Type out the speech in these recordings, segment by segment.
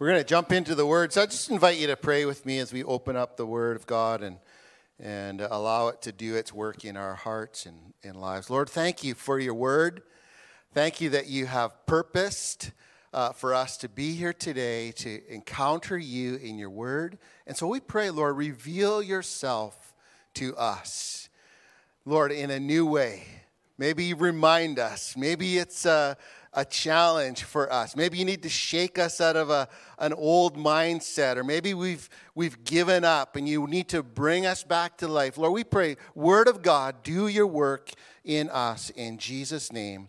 We're going to jump into the Word. So I just invite you to pray with me as we open up the Word of God and, and allow it to do its work in our hearts and, and lives. Lord, thank you for your Word. Thank you that you have purposed uh, for us to be here today to encounter you in your Word. And so we pray, Lord, reveal yourself to us, Lord, in a new way. Maybe remind us. Maybe it's a, a challenge for us. Maybe you need to shake us out of a, an old mindset, or maybe we've, we've given up and you need to bring us back to life. Lord, we pray, Word of God, do your work in us. In Jesus' name,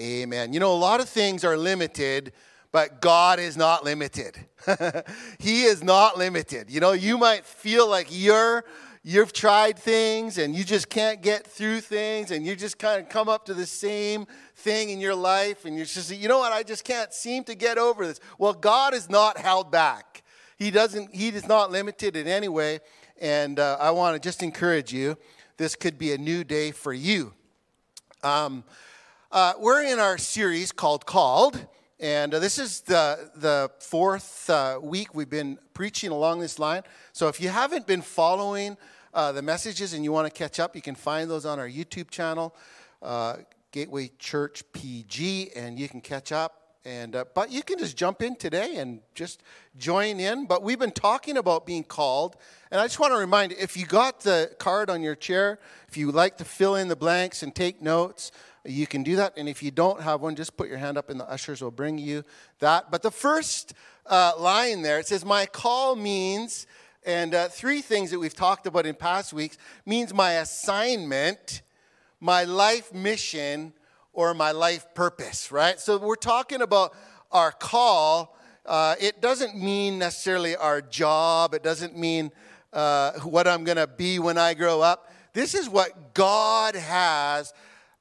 amen. You know, a lot of things are limited, but God is not limited. he is not limited. You know, you might feel like you're you've tried things and you just can't get through things and you just kind of come up to the same thing in your life and you're just, you know what, I just can't seem to get over this. Well, God is not held back. He doesn't, He is not limited in any way. And uh, I want to just encourage you, this could be a new day for you. Um, uh, we're in our series called Called. And uh, this is the, the fourth uh, week we've been preaching along this line. So if you haven't been following uh, the messages and you want to catch up, you can find those on our YouTube channel, uh, Gateway Church PG, and you can catch up. And uh, but you can just jump in today and just join in. But we've been talking about being called, and I just want to remind if you got the card on your chair, if you like to fill in the blanks and take notes, you can do that. And if you don't have one, just put your hand up and the ushers will bring you that. But the first uh, line there, it says, My call means, and uh, three things that we've talked about in past weeks means my assignment, my life mission, or my life purpose, right? So we're talking about our call. Uh, it doesn't mean necessarily our job, it doesn't mean uh, what I'm going to be when I grow up. This is what God has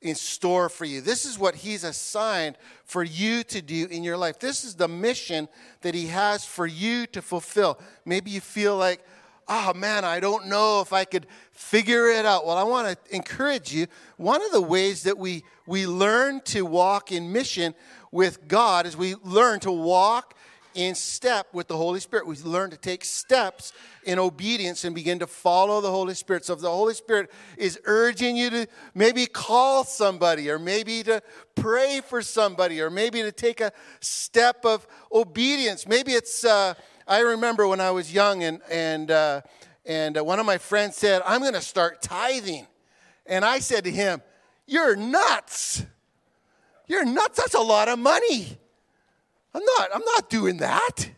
in store for you. This is what He's assigned for you to do in your life. This is the mission that He has for you to fulfill. Maybe you feel like, oh man, I don't know if I could figure it out. Well, I want to encourage you. One of the ways that we, we learn to walk in mission with God is we learn to walk in step with the Holy Spirit. We learn to take steps in obedience and begin to follow the Holy Spirit. So if the Holy Spirit is urging you to maybe call somebody or maybe to pray for somebody or maybe to take a step of obedience, maybe it's, uh, I remember when I was young and, and, uh, and uh, one of my friends said, I'm going to start tithing. And I said to him, You're nuts. You're nuts. That's a lot of money. I'm not, I'm not doing that.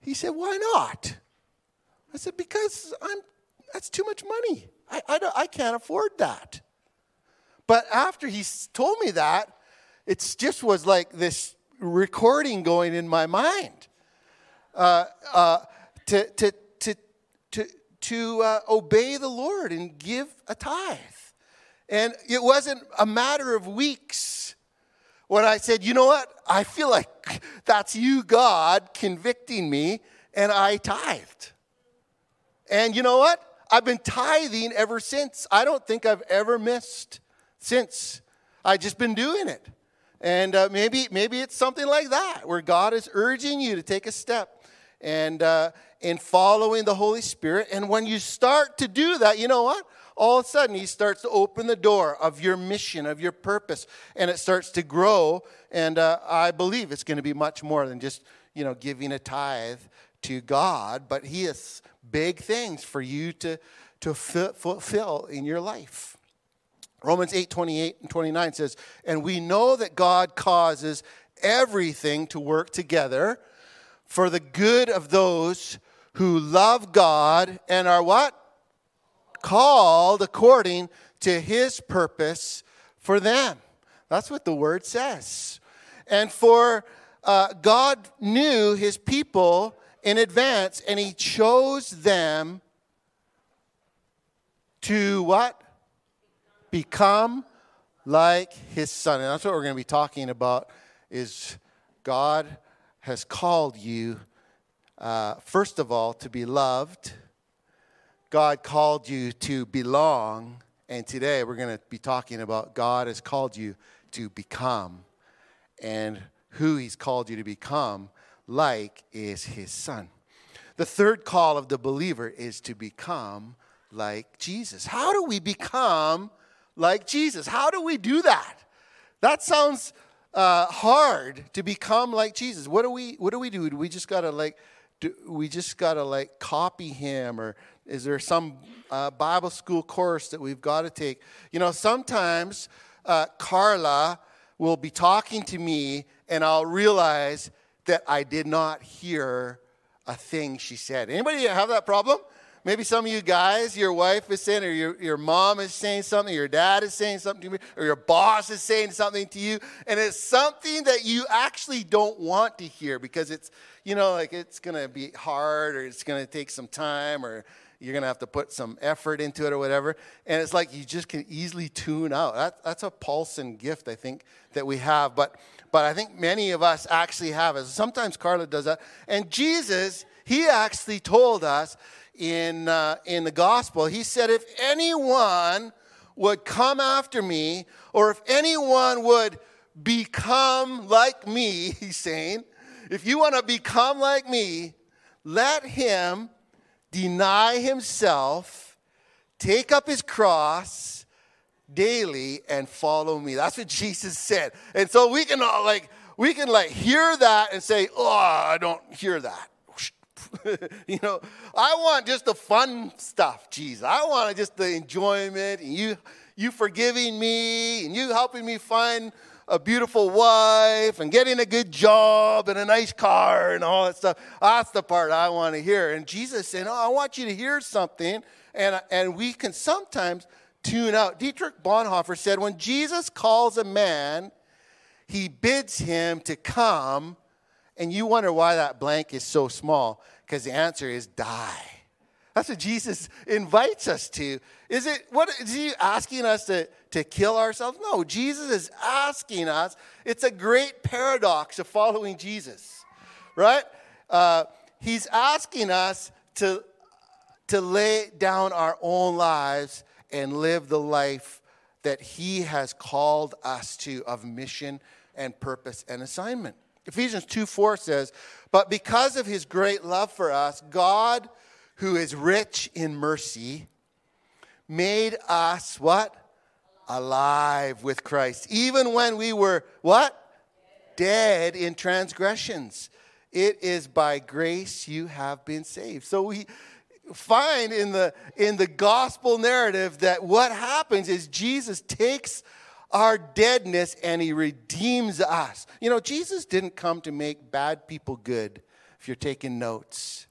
He said, Why not? I said, Because I'm, that's too much money. I, I, I can't afford that. But after he told me that, it just was like this recording going in my mind uh, uh, to, to, to, to, to uh, obey the Lord and give a tithe. And it wasn't a matter of weeks when I said, you know what? I feel like that's you, God, convicting me, and I tithed. And you know what? I've been tithing ever since. I don't think I've ever missed since. I've just been doing it. And uh, maybe, maybe it's something like that, where God is urging you to take a step and uh, in following the Holy Spirit. And when you start to do that, you know what? All of a sudden he starts to open the door of your mission, of your purpose, and it starts to grow. And uh, I believe it's going to be much more than just, you know, giving a tithe to God, but he has big things for you to, to fulfill in your life. Romans 8 28 and 29 says, And we know that God causes everything to work together for the good of those who love God and are what? Called according to his purpose for them. That's what the word says. And for uh, God knew his people in advance, and he chose them to what? Become like his son. And that's what we're going to be talking about is God has called you, uh, first of all, to be loved God called you to belong. And today we're going to be talking about God has called you to become and who he's called you to become like is his son. The third call of the believer is to become like Jesus. How do we become like Jesus? How do we do that? That sounds uh, hard to become like Jesus. What do we What do we do? Do we just gotta like? Do we just gotta like copy him, or is there some uh, Bible school course that we've got to take? You know, sometimes uh, Carla will be talking to me, and I'll realize that I did not hear a thing she said. Anybody have that problem? Maybe some of you guys, your wife is saying, or your, your mom is saying something, your dad is saying something to me, or your boss is saying something to you, and it's something that you actually don't want to hear because it's, you know, like it's going to be hard or it's going to take some time or you're going to have to put some effort into it or whatever. And it's like you just can easily tune out. That, that's a Paulson gift, I think, that we have. But, but I think many of us actually have it. Sometimes Carla does that. And Jesus, he actually told us, in, uh, in the gospel. He said, If anyone would come after me, or if anyone would become like me, he's saying, if you want to become like me, let him deny himself, take up his cross daily, and follow me. That's what Jesus said. And so we can all like, we can like hear that and say, oh, I don't hear that. you know, I want just the fun stuff, Jesus. I want just the enjoyment and you you forgiving me and you helping me find a beautiful wife and getting a good job and a nice car and all that stuff. That's the part I want to hear. And Jesus said, "No, I want you to hear something." And and we can sometimes tune out. Dietrich Bonhoeffer said, "When Jesus calls a man, he bids him to come." And you wonder why that blank is so small because the answer is die. That's what Jesus invites us to. Is it what is he asking us to, to kill ourselves? No, Jesus is asking us. It's a great paradox of following Jesus, right? Uh, he's asking us to, to lay down our own lives and live the life that he has called us to of mission and purpose and assignment. Ephesians 2 4 says, But because of his great love for us, God, who is rich in mercy, made us what? Alive with Christ. Even when we were what? Dead in transgressions. It is by grace you have been saved. So we find in the in the gospel narrative that what happens is Jesus takes our deadness and he redeems us. You know, Jesus didn't come to make bad people good, if you're taking notes.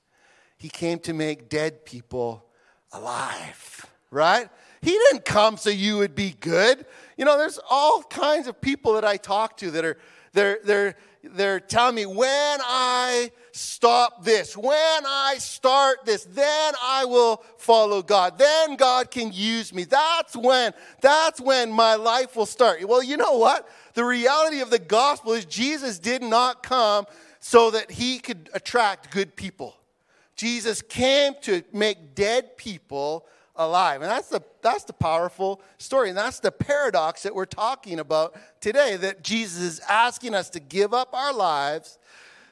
He came to make dead people alive, right? He didn't come so you would be good. You know, there's all kinds of people that I talk to that are they're they're they're telling me when I stop this, when I start this, then I will follow God. Then God can use me. That's when, that's when my life will start. Well, you know what? The reality of the gospel is Jesus did not come so that he could attract good people. Jesus came to make dead people alive. And that's the, that's the powerful story. And that's the paradox that we're talking about today that Jesus is asking us to give up our lives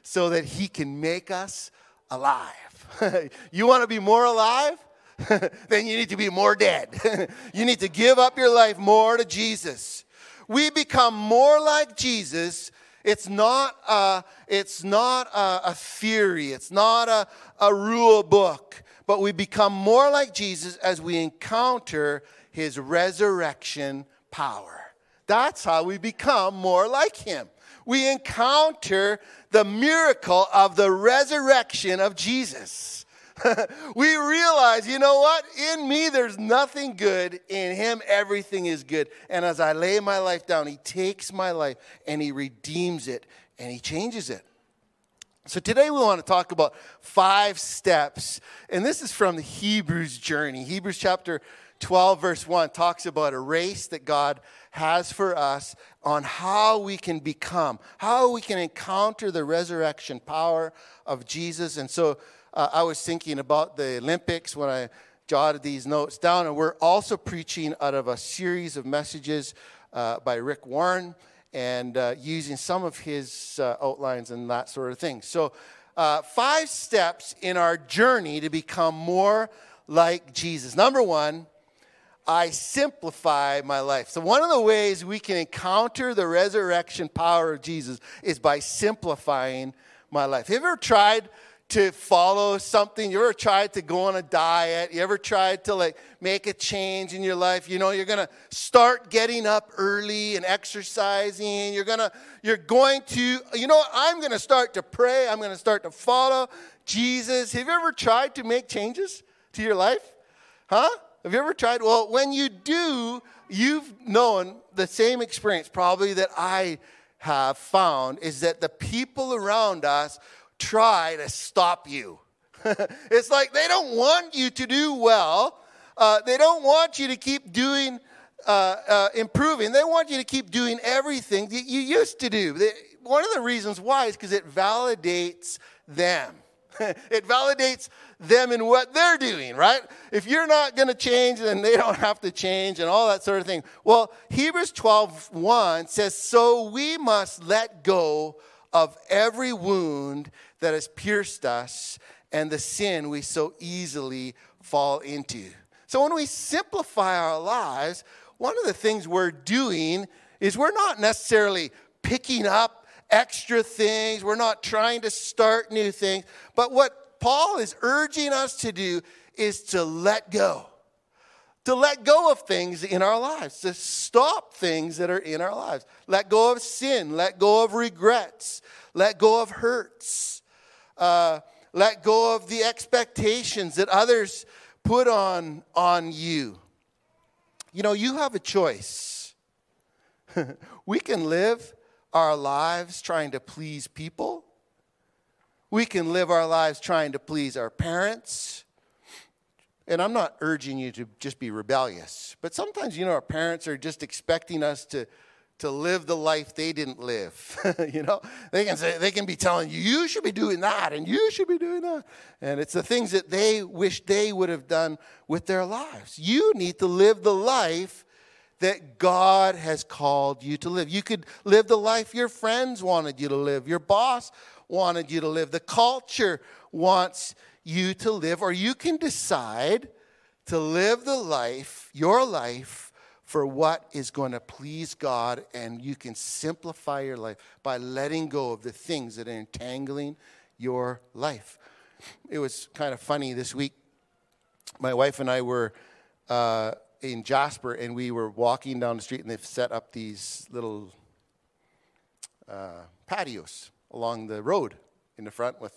so that he can make us alive. you want to be more alive? then you need to be more dead. you need to give up your life more to Jesus. We become more like Jesus. It's not a, it's not a, a theory, it's not a, a rule book but we become more like Jesus as we encounter his resurrection power. That's how we become more like him. We encounter the miracle of the resurrection of Jesus. we realize, you know what? In me, there's nothing good. In him, everything is good. And as I lay my life down, he takes my life and he redeems it and he changes it. So today we want to talk about five steps, and this is from the Hebrews journey. Hebrews chapter 12, verse 1 talks about a race that God has for us on how we can become, how we can encounter the resurrection power of Jesus. And so uh, I was thinking about the Olympics when I jotted these notes down, and we're also preaching out of a series of messages uh, by Rick Warren and uh, using some of his uh, outlines and that sort of thing. So, uh, five steps in our journey to become more like Jesus. Number one, I simplify my life. So, one of the ways we can encounter the resurrection power of Jesus is by simplifying my life. Have you ever tried to follow something? You ever tried to go on a diet? You ever tried to like make a change in your life? You know, you're to start getting up early and exercising. You're to you're going to you know, I'm to start to pray. I'm to start to follow Jesus. Have you ever tried to make changes to your life? Huh? Have you ever tried? Well, when you do, you've known the same experience probably that I have found is that the people around us try to stop you. it's like they don't want you to do well. Uh, they don't want you to keep doing, uh, uh, improving. They want you to keep doing everything that you used to do. They, one of the reasons why is because it validates them. it validates them in what they're doing, right? If you're not going to change, then they don't have to change and all that sort of thing. Well, Hebrews 12 1 says, So we must let go of every wound that has pierced us and the sin we so easily fall into. So when we simplify our lives, one of the things we're doing is we're not necessarily picking up extra things, we're not trying to start new things, but what Paul is urging us to do is to let go. To let go of things in our lives, to stop things that are in our lives. Let go of sin, let go of regrets, let go of hurts, uh, let go of the expectations that others put on, on you. You know, you have a choice. we can live our lives trying to please people. We can live our lives trying to please our parents. And I'm not urging you to just be rebellious, but sometimes, you know, our parents are just expecting us to to live the life they didn't live. you know, they can say they can be telling you you should be doing that and you should be doing that. And it's the things that they wish they would have done with their lives. You need to live the life that God has called you to live. You could live the life your friends wanted you to live, your boss wanted you to live, the culture wants you to live, or you can decide to live the life, your life for what is going to please God, and you can simplify your life by letting go of the things that are entangling your life. It was kind of funny this week. My wife and I were uh, in Jasper, and we were walking down the street, and they've set up these little uh, patios along the road in the front with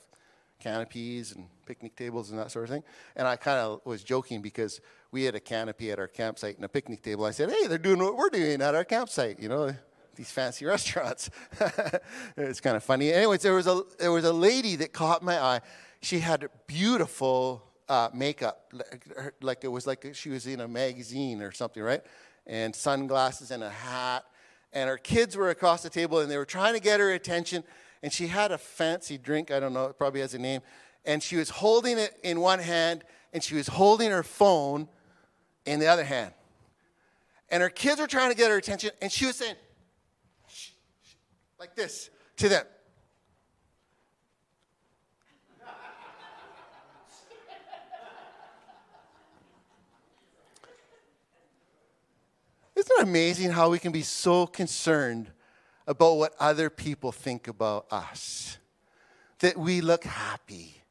canopies and picnic tables and that sort of thing. And I kind of was joking because we had a canopy at our campsite and a picnic table. I said, hey, they're doing what we're doing at our campsite, you know, these fancy restaurants. it's kind of funny. Anyways, there was, a, there was a lady that caught my eye. She had beautiful uh, makeup, like it was like she was in a magazine or something, right? And sunglasses and a hat. And her kids were across the table and they were trying to get her attention and she had a fancy drink. I don't know, it probably has a name. And she was holding it in one hand, and she was holding her phone in the other hand. And her kids were trying to get her attention, and she was saying, shh, shh, like this to them. Isn't it amazing how we can be so concerned about what other people think about us. That we look happy.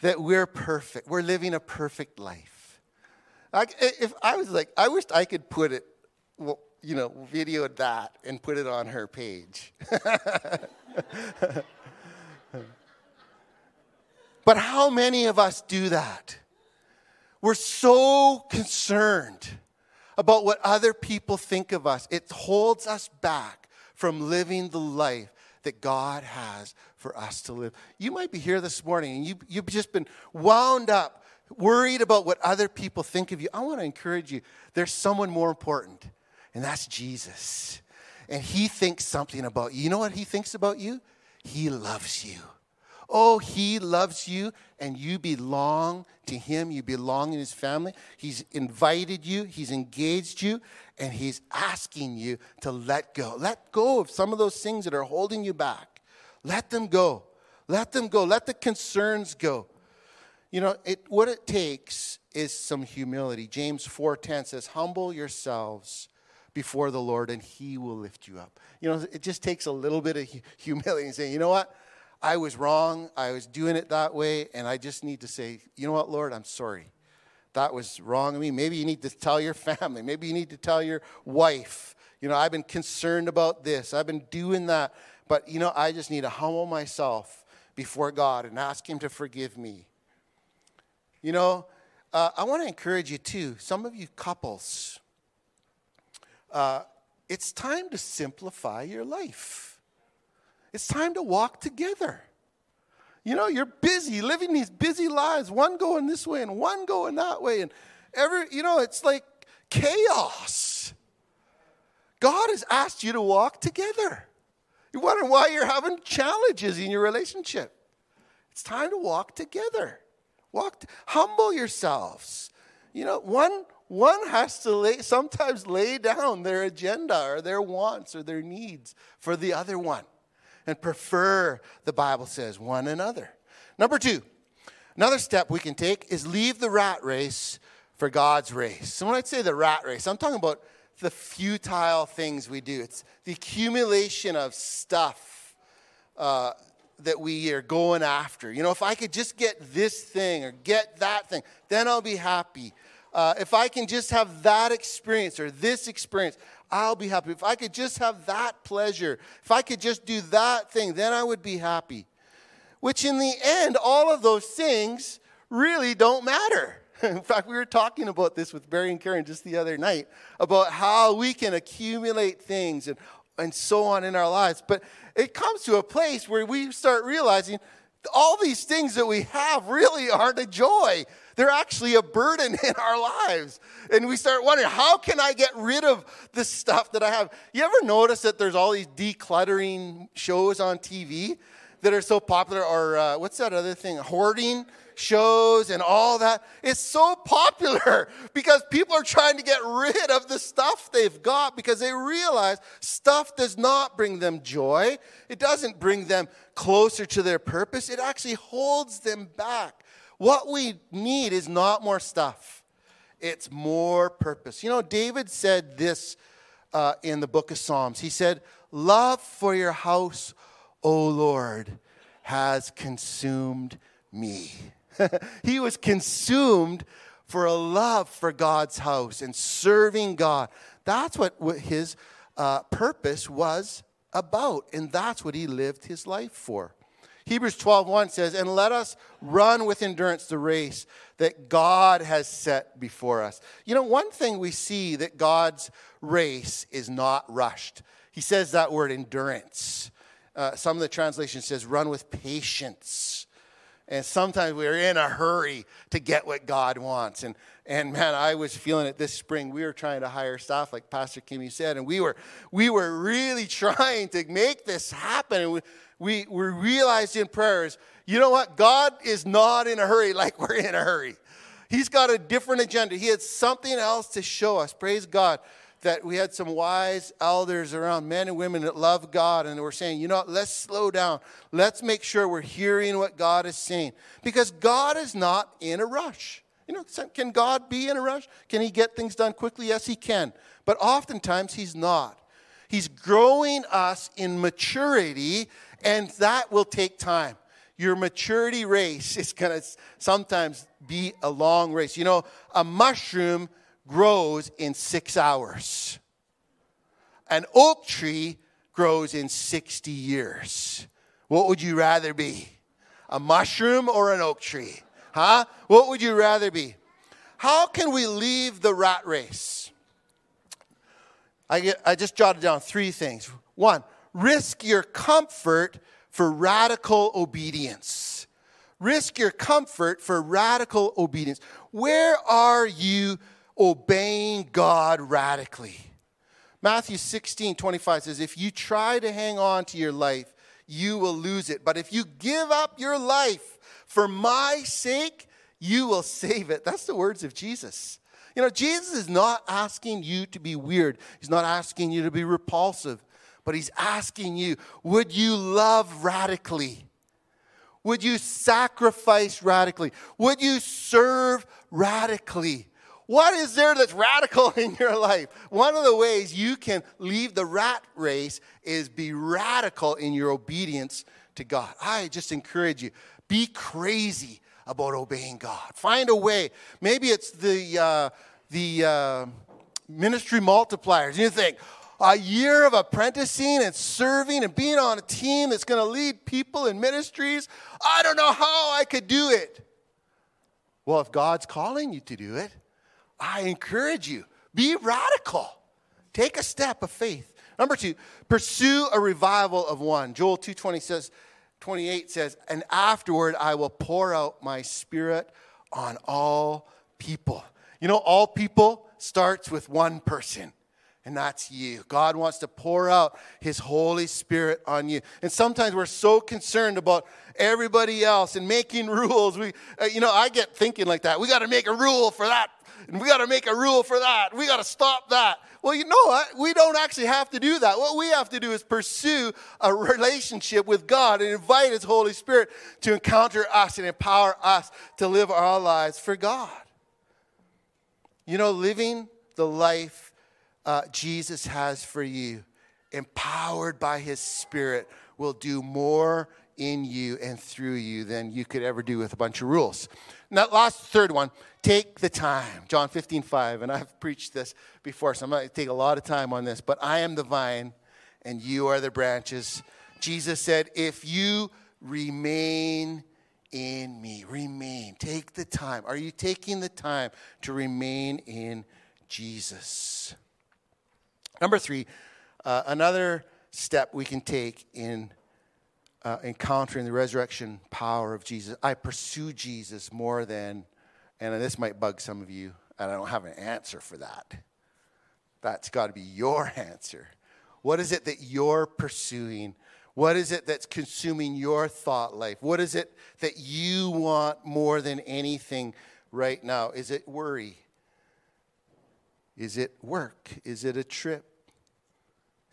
That we're perfect. We're living a perfect life. Like, if I was like, I wished I could put it, you know, video that and put it on her page. but how many of us do that? We're so concerned about what other people think of us. It holds us back from living the life that God has for us to live. You might be here this morning and you, you've just been wound up, worried about what other people think of you. I want to encourage you there's someone more important, and that's Jesus. And he thinks something about you. You know what he thinks about you? He loves you. Oh, he loves you and you belong to him. You belong in his family. He's invited you, he's engaged you, and he's asking you to let go. Let go of some of those things that are holding you back. Let them go. Let them go. Let the concerns go. You know, it, what it takes is some humility. James 4:10 says, "Humble yourselves before the Lord and he will lift you up." You know, it just takes a little bit of humility and saying, "You know what? I was wrong. I was doing it that way, and I just need to say, you know what, Lord, I'm sorry. That was wrong of me. Maybe you need to tell your family. Maybe you need to tell your wife. You know, I've been concerned about this. I've been doing that. But, you know, I just need to humble myself before God and ask Him to forgive me. You know, uh, I want to encourage you too. Some of you couples, uh, it's time to simplify your life. It's time to walk together. You know, you're busy living these busy lives, one going this way and one going that way. And every, you know, it's like chaos. God has asked you to walk together. You wonder why you're having challenges in your relationship. It's time to walk together. Walk, humble yourselves. You know, one one has to lay, sometimes lay down their agenda or their wants or their needs for the other one and prefer, the Bible says, one another. Number two, another step we can take is leave the rat race for God's race. So when I say the rat race, I'm talking about the futile things we do. It's the accumulation of stuff uh, that we are going after. You know, if I could just get this thing or get that thing, then I'll be happy. Uh, if I can just have that experience or this experience, I'll be happy. If I could just have that pleasure, if I could just do that thing, then I would be happy. Which in the end, all of those things really don't matter. In fact, we were talking about this with Barry and Karen just the other night about how we can accumulate things and, and so on in our lives. But it comes to a place where we start realizing all these things that we have really aren't a joy. They're actually a burden in our lives. And we start wondering, how can I get rid of the stuff that I have? You ever notice that there's all these decluttering shows on TV that are so popular? are uh, what's that other thing? Hoarding shows and all that. It's so popular because people are trying to get rid of the stuff they've got because they realize stuff does not bring them joy. It doesn't bring them closer to their purpose. It actually holds them back. What we need is not more stuff, it's more purpose. You know, David said this uh, in the book of Psalms. He said, Love for your house, O Lord, has consumed me. he was consumed for a love for God's house and serving God. That's what his uh, purpose was about, and that's what he lived his life for. Hebrews 12:1 says, "And let us run with endurance the race that God has set before us." You know, one thing we see that God's race is not rushed. He says that word endurance. Uh, some of the translation says run with patience. And sometimes we're in a hurry to get what God wants. And, and man, I was feeling it this spring. We were trying to hire staff, like Pastor Kimmy said, and we were, we were really trying to make this happen. And we, we, we realized in prayers, you know what? God is not in a hurry like we're in a hurry. He's got a different agenda. He had something else to show us. Praise God that we had some wise elders around, men and women that love God, and we're saying, you know what, let's slow down. Let's make sure we're hearing what God is saying. Because God is not in a rush. You know, can God be in a rush? Can He get things done quickly? Yes, He can. But oftentimes He's not. He's growing us in maturity, and that will take time. Your maturity race is going to sometimes be a long race. You know, a mushroom grows in six hours. An oak tree grows in 60 years. What would you rather be? A mushroom or an oak tree? Huh? What would you rather be? How can we leave the rat race? I, get, I just jotted down three things. One, risk your comfort for radical obedience. Risk your comfort for radical obedience. Where are you obeying God radically. Matthew 16, 25 says, If you try to hang on to your life, you will lose it. But if you give up your life for my sake, you will save it. That's the words of Jesus. You know, Jesus is not asking you to be weird, He's not asking you to be repulsive, but He's asking you, would you love radically? Would you sacrifice radically? Would you serve radically? What is there that's radical in your life? One of the ways you can leave the rat race is be radical in your obedience to God. I just encourage you be crazy about obeying God. Find a way. Maybe it's the, uh, the uh, ministry multipliers. You think, a year of apprenticing and serving and being on a team that's going to lead people in ministries. I don't know how I could do it. Well, if God's calling you to do it, I encourage you be radical. Take a step of faith. Number two, pursue a revival of one. Joel 220 says, 28 says, And afterward I will pour out my spirit on all people. You know, all people starts with one person and that's you. God wants to pour out His Holy Spirit on you. And sometimes we're so concerned about everybody else and making rules. We, uh, you know, I get thinking like that. We got to make a rule for that, and we got to make a rule for that. We got to stop that. Well, you know what? We don't actually have to do that. What we have to do is pursue a relationship with God and invite His Holy Spirit to encounter us and empower us to live our lives for God. You know, living the life uh, Jesus has for you, empowered by his Spirit, will do more in you and through you than you could ever do with a bunch of rules. Now, last third one, take the time. John 15, 5. And I've preached this before, so I'm going to take a lot of time on this. But I am the vine, and you are the branches. Jesus said, If you remain in me, remain. Take the time. Are you taking the time to remain in Jesus? Number three, uh, another step we can take in uh, encountering the resurrection power of Jesus. I pursue Jesus more than, and this might bug some of you, and I don't have an answer for that. That's got to be your answer. What is it that you're pursuing? What is it that's consuming your thought life? What is it that you want more than anything right now? Is it worry? Is it work? Is it a trip?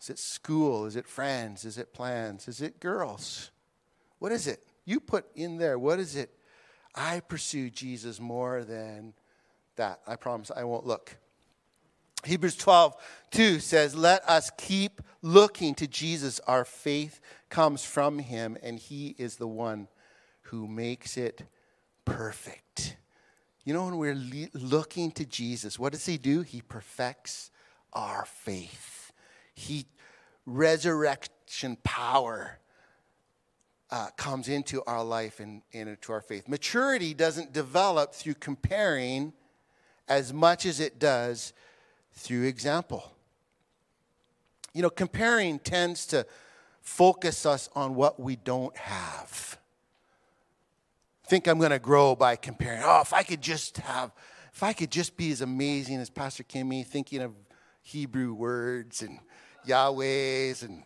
Is it school? Is it friends? Is it plans? Is it girls? What is it? You put in there, what is it? I pursue Jesus more than that. I promise I won't look. Hebrews 12, 2 says, Let us keep looking to Jesus. Our faith comes from him, and he is the one who makes it perfect. You know, when we're le- looking to Jesus, what does he do? He perfects our faith. He resurrection power uh, comes into our life and, and into our faith. Maturity doesn't develop through comparing as much as it does through example. You know, comparing tends to focus us on what we don't have think I'm going to grow by comparing. Oh, if I could just have, if I could just be as amazing as Pastor Kimmy, thinking of Hebrew words and Yahweh's and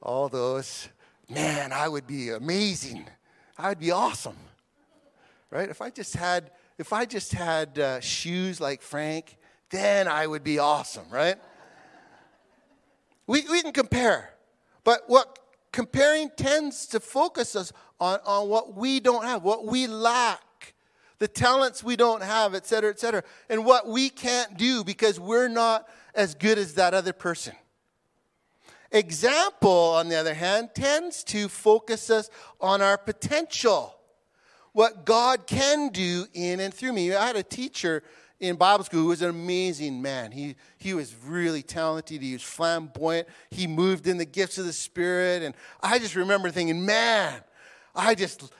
all those, man, I would be amazing. I'd be awesome, right? If I just had, if I just had uh, shoes like Frank, then I would be awesome, right? We, we can compare, but what comparing tends to focus us on, on what we don't have, what we lack, the talents we don't have, et cetera, et cetera, and what we can't do because we're not as good as that other person. Example, on the other hand, tends to focus us on our potential, what God can do in and through me. I had a teacher in Bible school who was an amazing man. He, he was really talented. He was flamboyant. He moved in the gifts of the Spirit. And I just remember thinking, man, I just,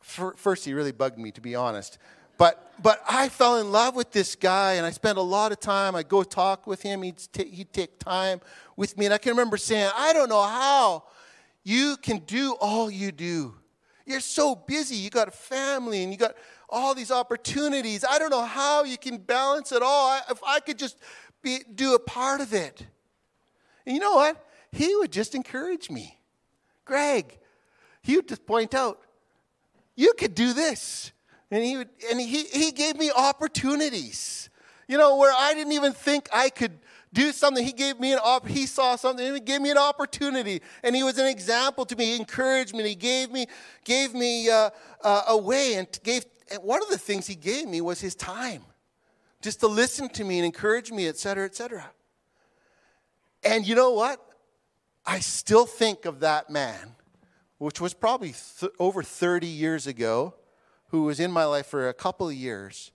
first, he really bugged me, to be honest. But, but I fell in love with this guy, and I spent a lot of time. I'd go talk with him. He'd, t- he'd take time with me. And I can remember saying, I don't know how you can do all you do. You're so busy. You got a family, and you got all these opportunities. I don't know how you can balance it all. I, if I could just be, do a part of it. And you know what? He would just encourage me. Greg, he would just point out, you could do this. And he would, and he, he gave me opportunities, you know, where I didn't even think I could do something. He gave me an op- he saw something he gave me an opportunity. And he was an example to me. He encouraged me. He gave me, gave me uh, uh, a way and gave, and one of the things he gave me was his time just to listen to me and encourage me, et cetera, et cetera. And you know what? I still think of that man, which was probably th- over 30 years ago, who was in my life for a couple of years.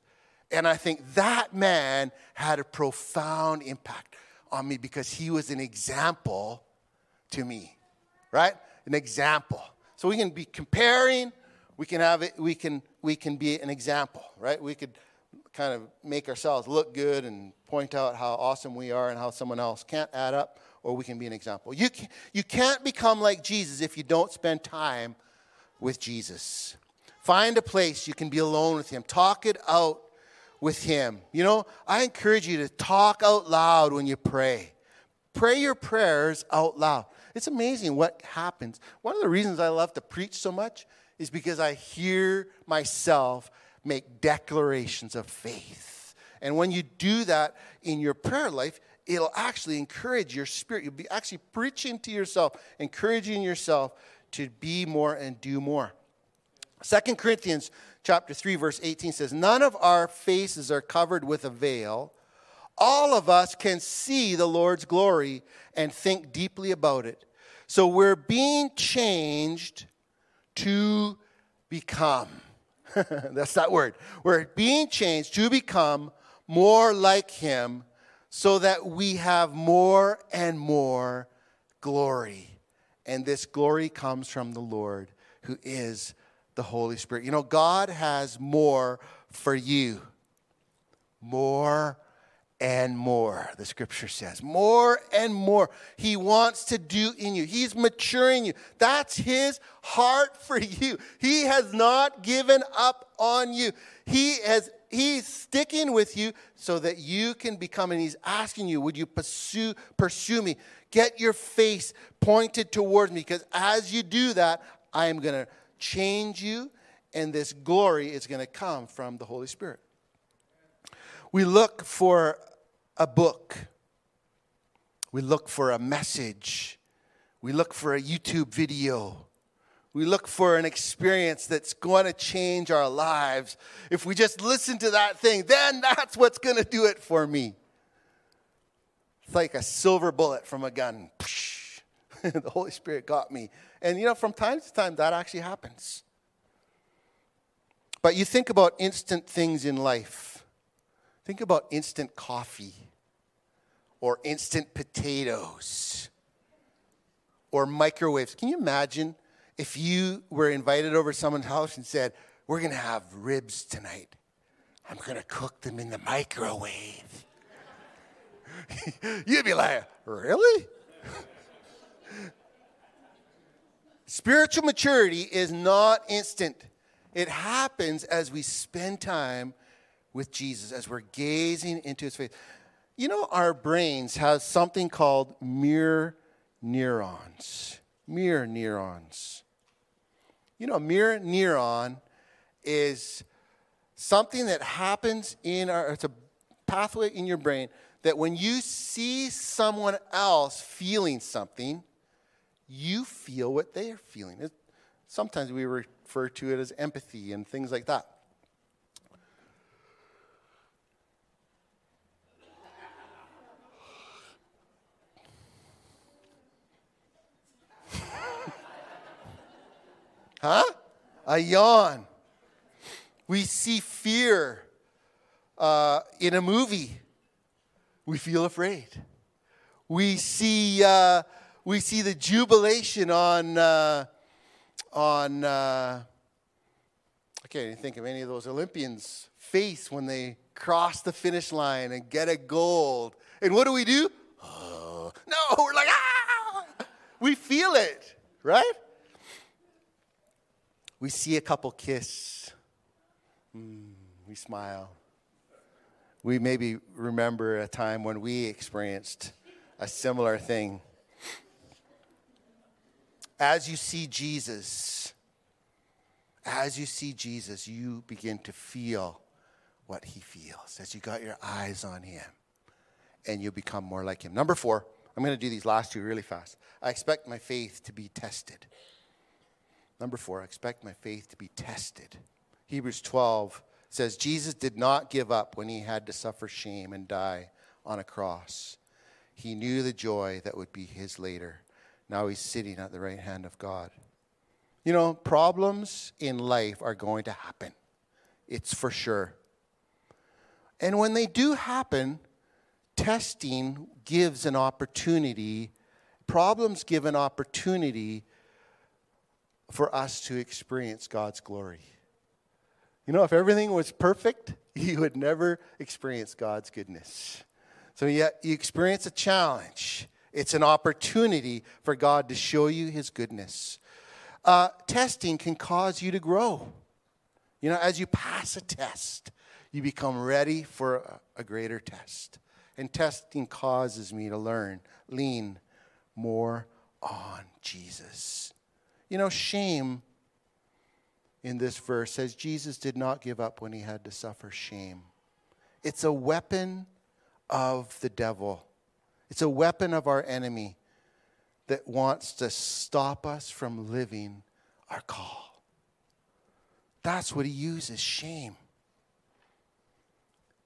And I think that man had a profound impact on me because he was an example to me, right? An example. So we can be comparing, we can have it, we can we can be an example, right? We could kind of make ourselves look good and point out how awesome we are and how someone else can't add up, or we can be an example. You, can, you can't become like Jesus if you don't spend time with Jesus. Find a place you can be alone with Him, talk it out with Him. You know, I encourage you to talk out loud when you pray. Pray your prayers out loud. It's amazing what happens. One of the reasons I love to preach so much is because I hear myself make declarations of faith. And when you do that in your prayer life, it'll actually encourage your spirit. You'll be actually preaching to yourself, encouraging yourself to be more and do more. Second Corinthians chapter 3 verse 18 says, "None of our faces are covered with a veil. All of us can see the Lord's glory and think deeply about it. So we're being changed to become. That's that word. We're being changed to become more like Him so that we have more and more glory. And this glory comes from the Lord who is the Holy Spirit. You know, God has more for you. More and more, the scripture says. More and more. He wants to do in you. He's maturing you. That's his heart for you. He has not given up on you. He has he's sticking with you so that you can become and he's asking you, would you pursue pursue me? Get your face pointed towards me because as you do that, I am going to change you and this glory is going to come from the Holy Spirit. We look for a book. We look for a message. We look for a YouTube video. We look for an experience that's going to change our lives. If we just listen to that thing, then that's what's going to do it for me. It's like a silver bullet from a gun. the Holy Spirit got me. And you know, from time to time, that actually happens. But you think about instant things in life. Think about instant coffee or instant potatoes or microwaves. Can you imagine if you were invited over someone's house and said, We're going to have ribs tonight? I'm going to cook them in the microwave. You'd be like, Really? Spiritual maturity is not instant. It happens as we spend time with Jesus, as we're gazing into his face. You know, our brains have something called mirror neurons. Mirror neurons. You know, mirror neuron is something that happens in our, it's a pathway in your brain that when you see someone else feeling something, you feel what they are feeling. It, sometimes we refer to it as empathy and things like that. Huh? A yawn. We see fear uh, in a movie. We feel afraid. We see, uh, we see the jubilation on, uh, on uh, I can't even think of any of those Olympians' face when they cross the finish line and get a gold. And what do we do? Oh, no, we're like, ah! We feel it, right? We see a couple kiss. Mm, we smile. We maybe remember a time when we experienced a similar thing. As you see Jesus, As you see Jesus, you begin to feel what he feels as you got your eyes on him and you become more like him. Number four, I'm going to do these last two really fast. I expect my faith to be tested. Number four, I expect my faith to be tested. Hebrews 12 says, Jesus did not give up when he had to suffer shame and die on a cross. He knew the joy that would be his later. Now he's sitting at the right hand of God. You know, problems in life are going to happen, it's for sure. And when they do happen, testing gives an opportunity, problems give an opportunity for us to experience God's glory. You know, if everything was perfect, you would never experience God's goodness. So yet you experience a challenge. It's an opportunity for God to show you his goodness. Uh, testing can cause you to grow. You know, as you pass a test, you become ready for a, a greater test. And testing causes me to learn, lean more on Jesus. You know, shame in this verse says Jesus did not give up when he had to suffer shame. It's a weapon of the devil, it's a weapon of our enemy that wants to stop us from living our call. That's what he uses shame.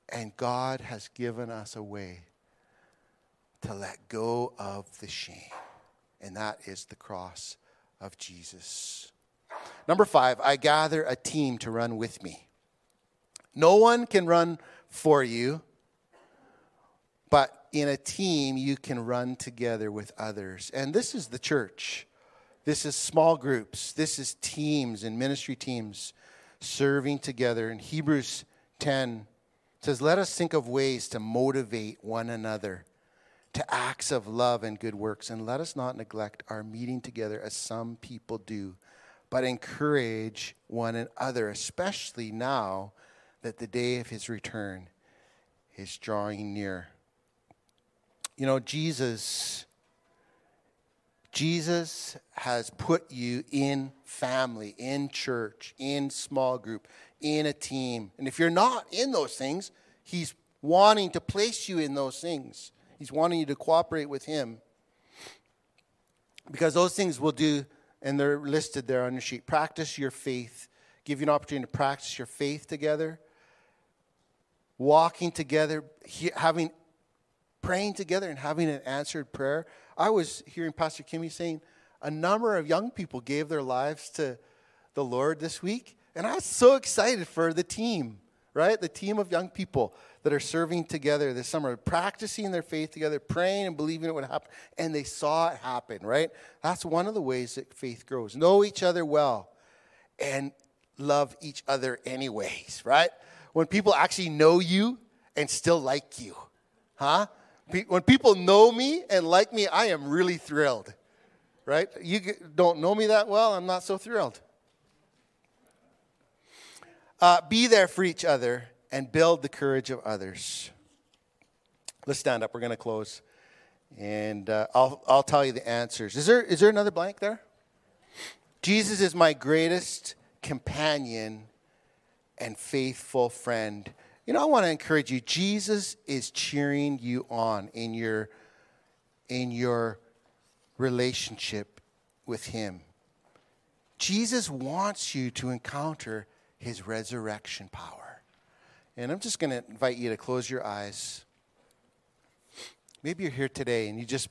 And God has given us a way to let go of the shame, and that is the cross of Jesus. Number five, I gather a team to run with me. No one can run for you, but in a team, you can run together with others. And this is the church. This is small groups. This is teams and ministry teams serving together. In Hebrews 10, says, Let us think of ways to motivate one another to acts of love and good works, and let us not neglect our meeting together as some people do, but encourage one another, especially now that the day of his return is drawing near. You know, Jesus. Jesus has put you in family, in church, in small group in a team. And if you're not in those things, He's wanting to place you in those things. He's wanting you to cooperate with Him. Because those things will do, and they're listed there on your sheet. Practice your faith, give you an opportunity to practice your faith together, walking together, having praying together and having an answered prayer. I was hearing Pastor Kimmy saying a number of young people gave their lives to the Lord this week. And I was so excited for the team, right? The team of young people that are serving together this summer, practicing their faith together, praying and believing it would happen. And they saw it happen, right? That's one of the ways that faith grows. Know each other well and love each other, anyways, right? When people actually know you and still like you, huh? When people know me and like me, I am really thrilled, right? You don't know me that well, I'm not so thrilled. Uh, be there for each other and build the courage of others. Let's stand up. We're going to close. And uh, I'll, I'll tell you the answers. Is there, is there another blank there? Jesus is my greatest companion and faithful friend. You know, I want to encourage you. Jesus is cheering you on in your, in your relationship with Him. Jesus wants you to encounter his resurrection power. And I'm just going to invite you to close your eyes. Maybe you're here today and you just,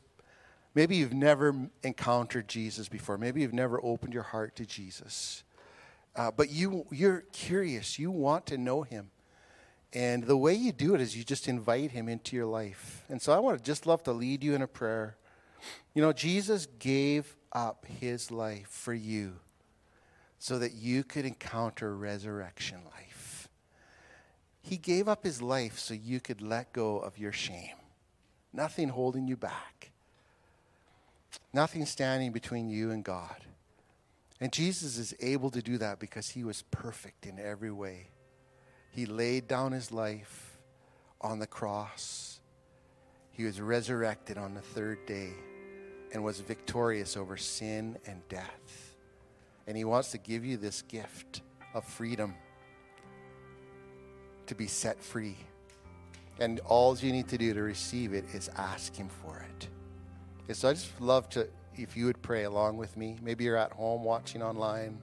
maybe you've never encountered Jesus before. Maybe you've never opened your heart to Jesus. Uh, but you, you're curious. You want to know him. And the way you do it is you just invite him into your life. And so I want to just love to lead you in a prayer. You know, Jesus gave up his life for you so that you could encounter resurrection life. He gave up his life so you could let go of your shame. Nothing holding you back, nothing standing between you and God. And Jesus is able to do that because he was perfect in every way. He laid down his life on the cross. He was resurrected on the third day and was victorious over sin and death. And He wants to give you this gift of freedom to be set free. And all you need to do to receive it is ask Him for it. So I just love to, if you would pray along with me. Maybe you're at home watching online,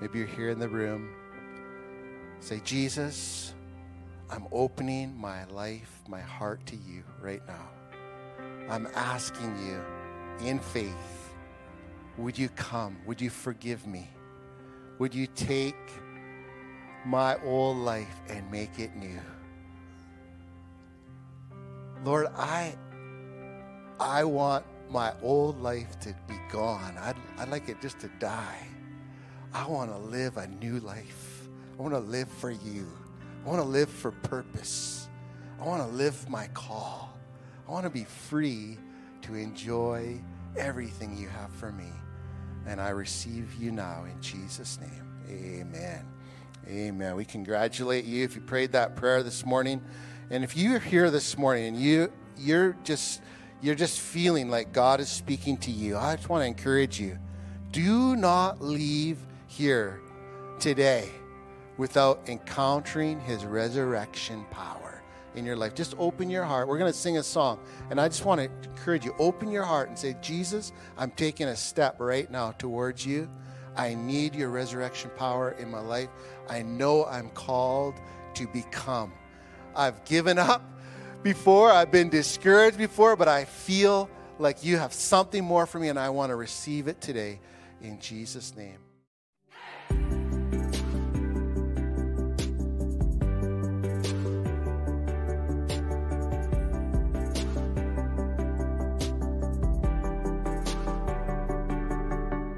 maybe you're here in the room. Say, Jesus, I'm opening my life, my heart to you right now. I'm asking you in faith, would you come? Would you forgive me? Would you take my old life and make it new? Lord, I I want my old life to be gone. I'd, I'd like it just to die. I want to live a new life. I want to live for you. I want to live for purpose. I want to live my call. I want to be free to enjoy everything you have for me. And I receive you now in Jesus' name. Amen. Amen. We congratulate you if you prayed that prayer this morning. And if you're here this morning and you you're just you're just feeling like God is speaking to you, I just want to encourage you. Do not leave here today without encountering his resurrection power in your life. Just open your heart. We're going to sing a song. And I just want to encourage you open your heart and say, Jesus, I'm taking a step right now towards you. I need your resurrection power in my life. I know I'm called to become. I've given up before, I've been discouraged before, but I feel like you have something more for me and I want to receive it today in Jesus' name.